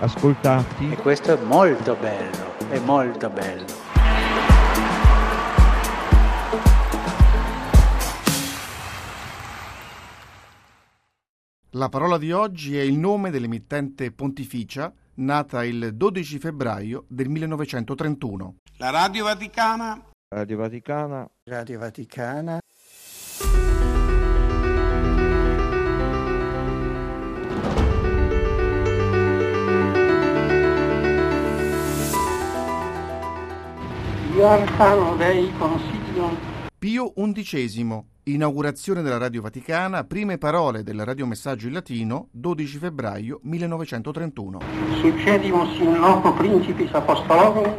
ascoltati. E questo è molto bello, è molto bello. La parola di oggi è il nome dell'emittente pontificia nata il 12 febbraio del 1931. La Radio Vaticana. Radio Vaticana. Radio Vaticana. Io Arcano Dei consiglio Pio XI, inaugurazione della Radio Vaticana, prime parole del radiomessaggio in latino, 12 febbraio 1931. succedimus in loco principis apostolorum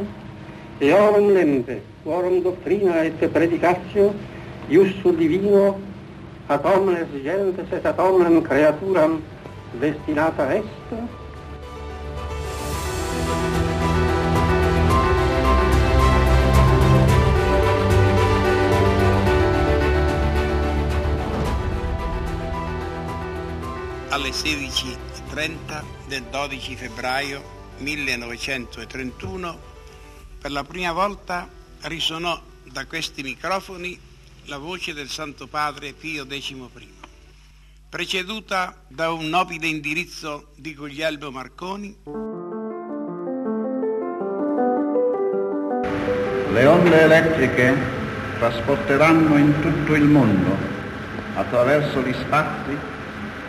e orum lempe, quorum doctrina et predicatio iussu divino ad omnes gentes et ad omnem creaturam destinata est alle 16.30 del 12 febbraio 1931 per la prima volta risonò da questi microfoni la voce del Santo Padre Pio XI, preceduta da un nobile indirizzo di Guglielmo Marconi. Le onde elettriche trasporteranno in tutto il mondo, attraverso gli spazi,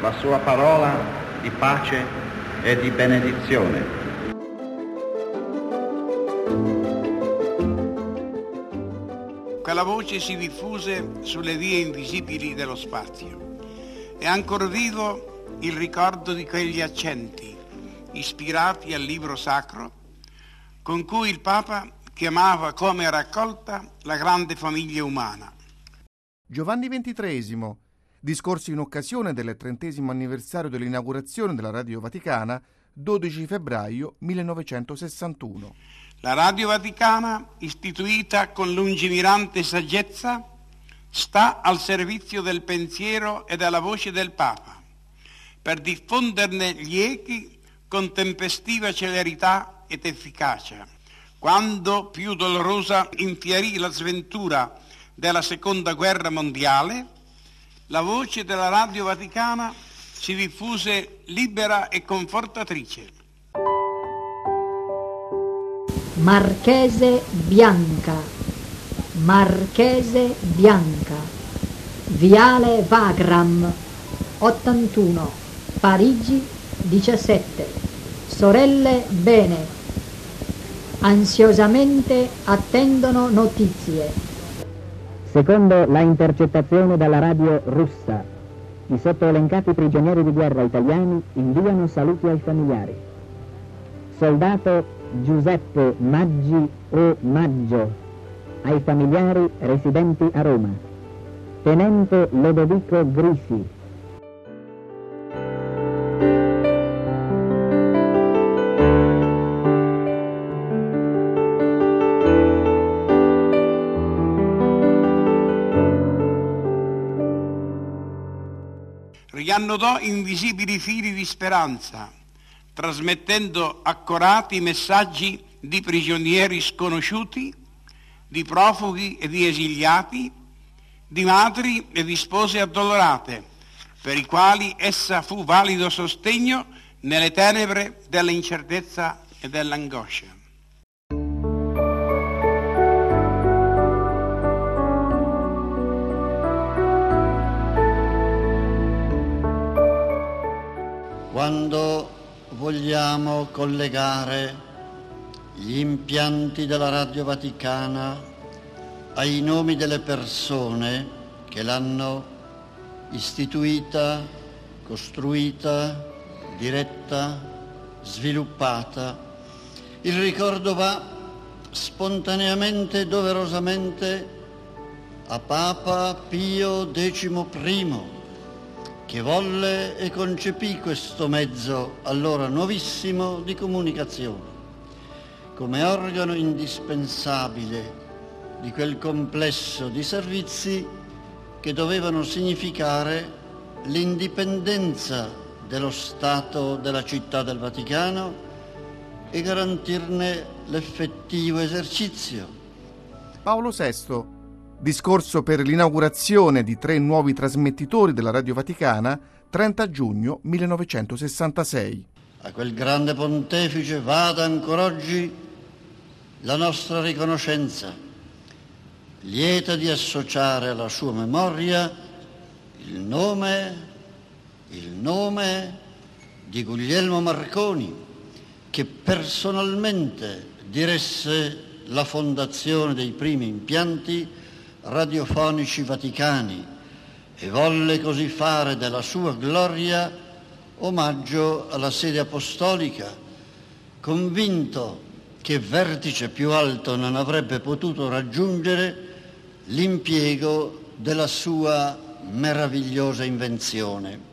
la sua parola di pace e di benedizione. Quella voce si diffuse sulle vie invisibili dello spazio. È ancora vivo il ricordo di quegli accenti, ispirati al libro sacro, con cui il Papa chiamava come raccolta la grande famiglia umana. Giovanni XXIII, discorso in occasione del trentesimo anniversario dell'inaugurazione della Radio Vaticana, 12 febbraio 1961. La Radio Vaticana, istituita con lungimirante saggezza, sta al servizio del pensiero e della voce del Papa, per diffonderne gli echi con tempestiva celerità ed efficacia. Quando più dolorosa infierì la sventura della seconda guerra mondiale, la voce della Radio Vaticana si diffuse libera e confortatrice. Marchese Bianca, Marchese Bianca, Viale Vagram, 81, Parigi 17, Sorelle Bene, ansiosamente attendono notizie. Secondo la intercettazione dalla radio russa, i sottoelencati prigionieri di guerra italiani inviano saluti ai familiari. Soldato Giuseppe Maggi o Maggio ai familiari residenti a Roma. Tenente Lodovico Grisi. Riannodò invisibili fili di speranza, trasmettendo accorati messaggi di prigionieri sconosciuti, di profughi e di esiliati, di madri e di spose addolorate, per i quali essa fu valido sostegno nelle tenebre dell'incertezza e dell'angoscia. Vogliamo collegare gli impianti della Radio Vaticana ai nomi delle persone che l'hanno istituita, costruita, diretta, sviluppata. Il ricordo va spontaneamente e doverosamente a Papa Pio XI, che volle e concepì questo mezzo, allora nuovissimo, di comunicazione, come organo indispensabile di quel complesso di servizi che dovevano significare l'indipendenza dello Stato della città del Vaticano e garantirne l'effettivo esercizio. Paolo VI, discorso per l'inaugurazione di tre nuovi trasmettitori della Radio Vaticana, 30 giugno 1966. A quel grande pontefice vada ancora oggi la nostra riconoscenza, lieta di associare alla sua memoria il nome, il nome di Guglielmo Marconi, che personalmente diresse la fondazione dei primi impianti radiofonici vaticani e volle così fare della sua gloria omaggio alla sede apostolica, convinto che vertice più alto non avrebbe potuto raggiungere l'impiego della sua meravigliosa invenzione.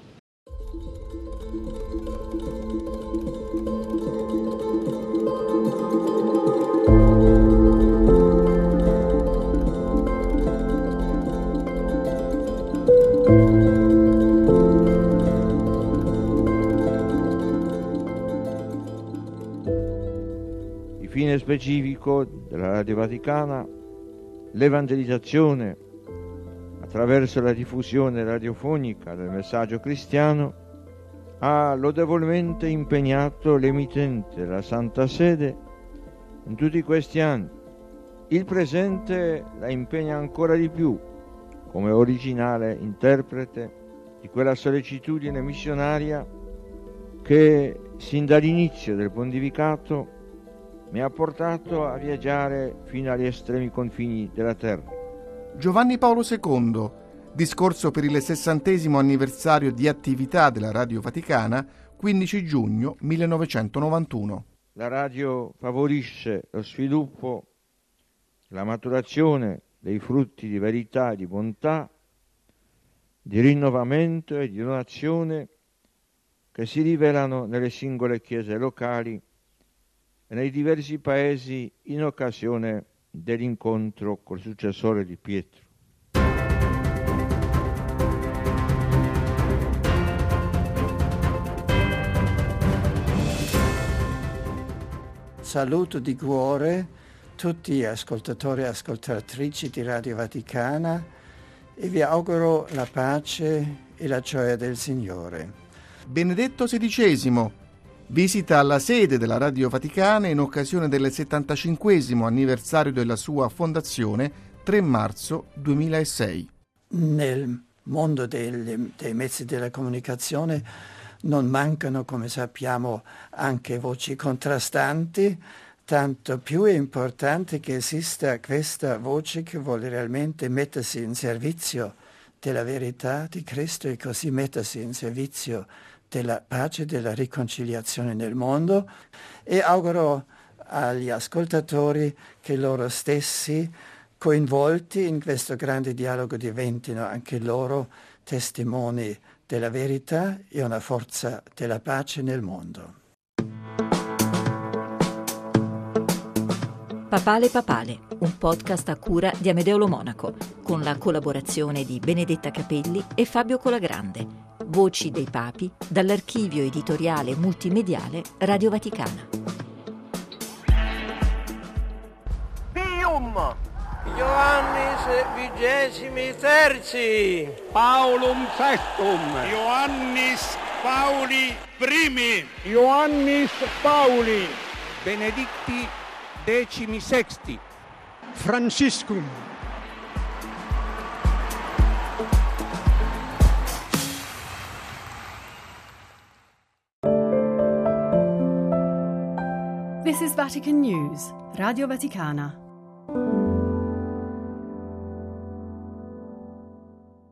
Specifico della Radio Vaticana, l'evangelizzazione attraverso la diffusione radiofonica del messaggio cristiano, ha lodevolmente impegnato l'emittente della Santa Sede in tutti questi anni. Il presente la impegna ancora di più come originale interprete di quella sollecitudine missionaria che sin dall'inizio del pontificato mi ha portato a viaggiare fino agli estremi confini della terra. Giovanni Paolo II, discorso per il sessantesimo anniversario di attività della Radio Vaticana, 15 giugno 1991. La radio favorisce lo sviluppo, la maturazione dei frutti di verità e di bontà, di rinnovamento e di donazione che si rivelano nelle singole chiese locali nei diversi paesi in occasione dell'incontro col successore di Pietro. Saluto di cuore tutti gli ascoltatori e ascoltatrici di Radio Vaticana e vi auguro la pace e la gioia del Signore. Benedetto XVI visita la sede della Radio Vaticana in occasione del 75 anniversario della sua fondazione 3 marzo 2006. Nel mondo dei, dei mezzi della comunicazione non mancano, come sappiamo, anche voci contrastanti, tanto più è importante che esista questa voce che vuole realmente mettersi in servizio della verità di Cristo e così mettersi in servizio della pace e della riconciliazione nel mondo e auguro agli ascoltatori che loro stessi coinvolti in questo grande dialogo diventino anche loro testimoni della verità e una forza della pace nel mondo. Papale Papale, un podcast a cura di Amedeo Monaco, con la collaborazione di Benedetta Capelli e Fabio Colagrande. Voci dei Papi dall'archivio editoriale multimediale Radio Vaticana. Pium! Ioannis vigesimi terzi. Paulum sextum. Ioannis Pauli primi. Ioannis Pauli. Benedicti decimi sexti. Franciscum. Is Vatican News, Radio Vaticana.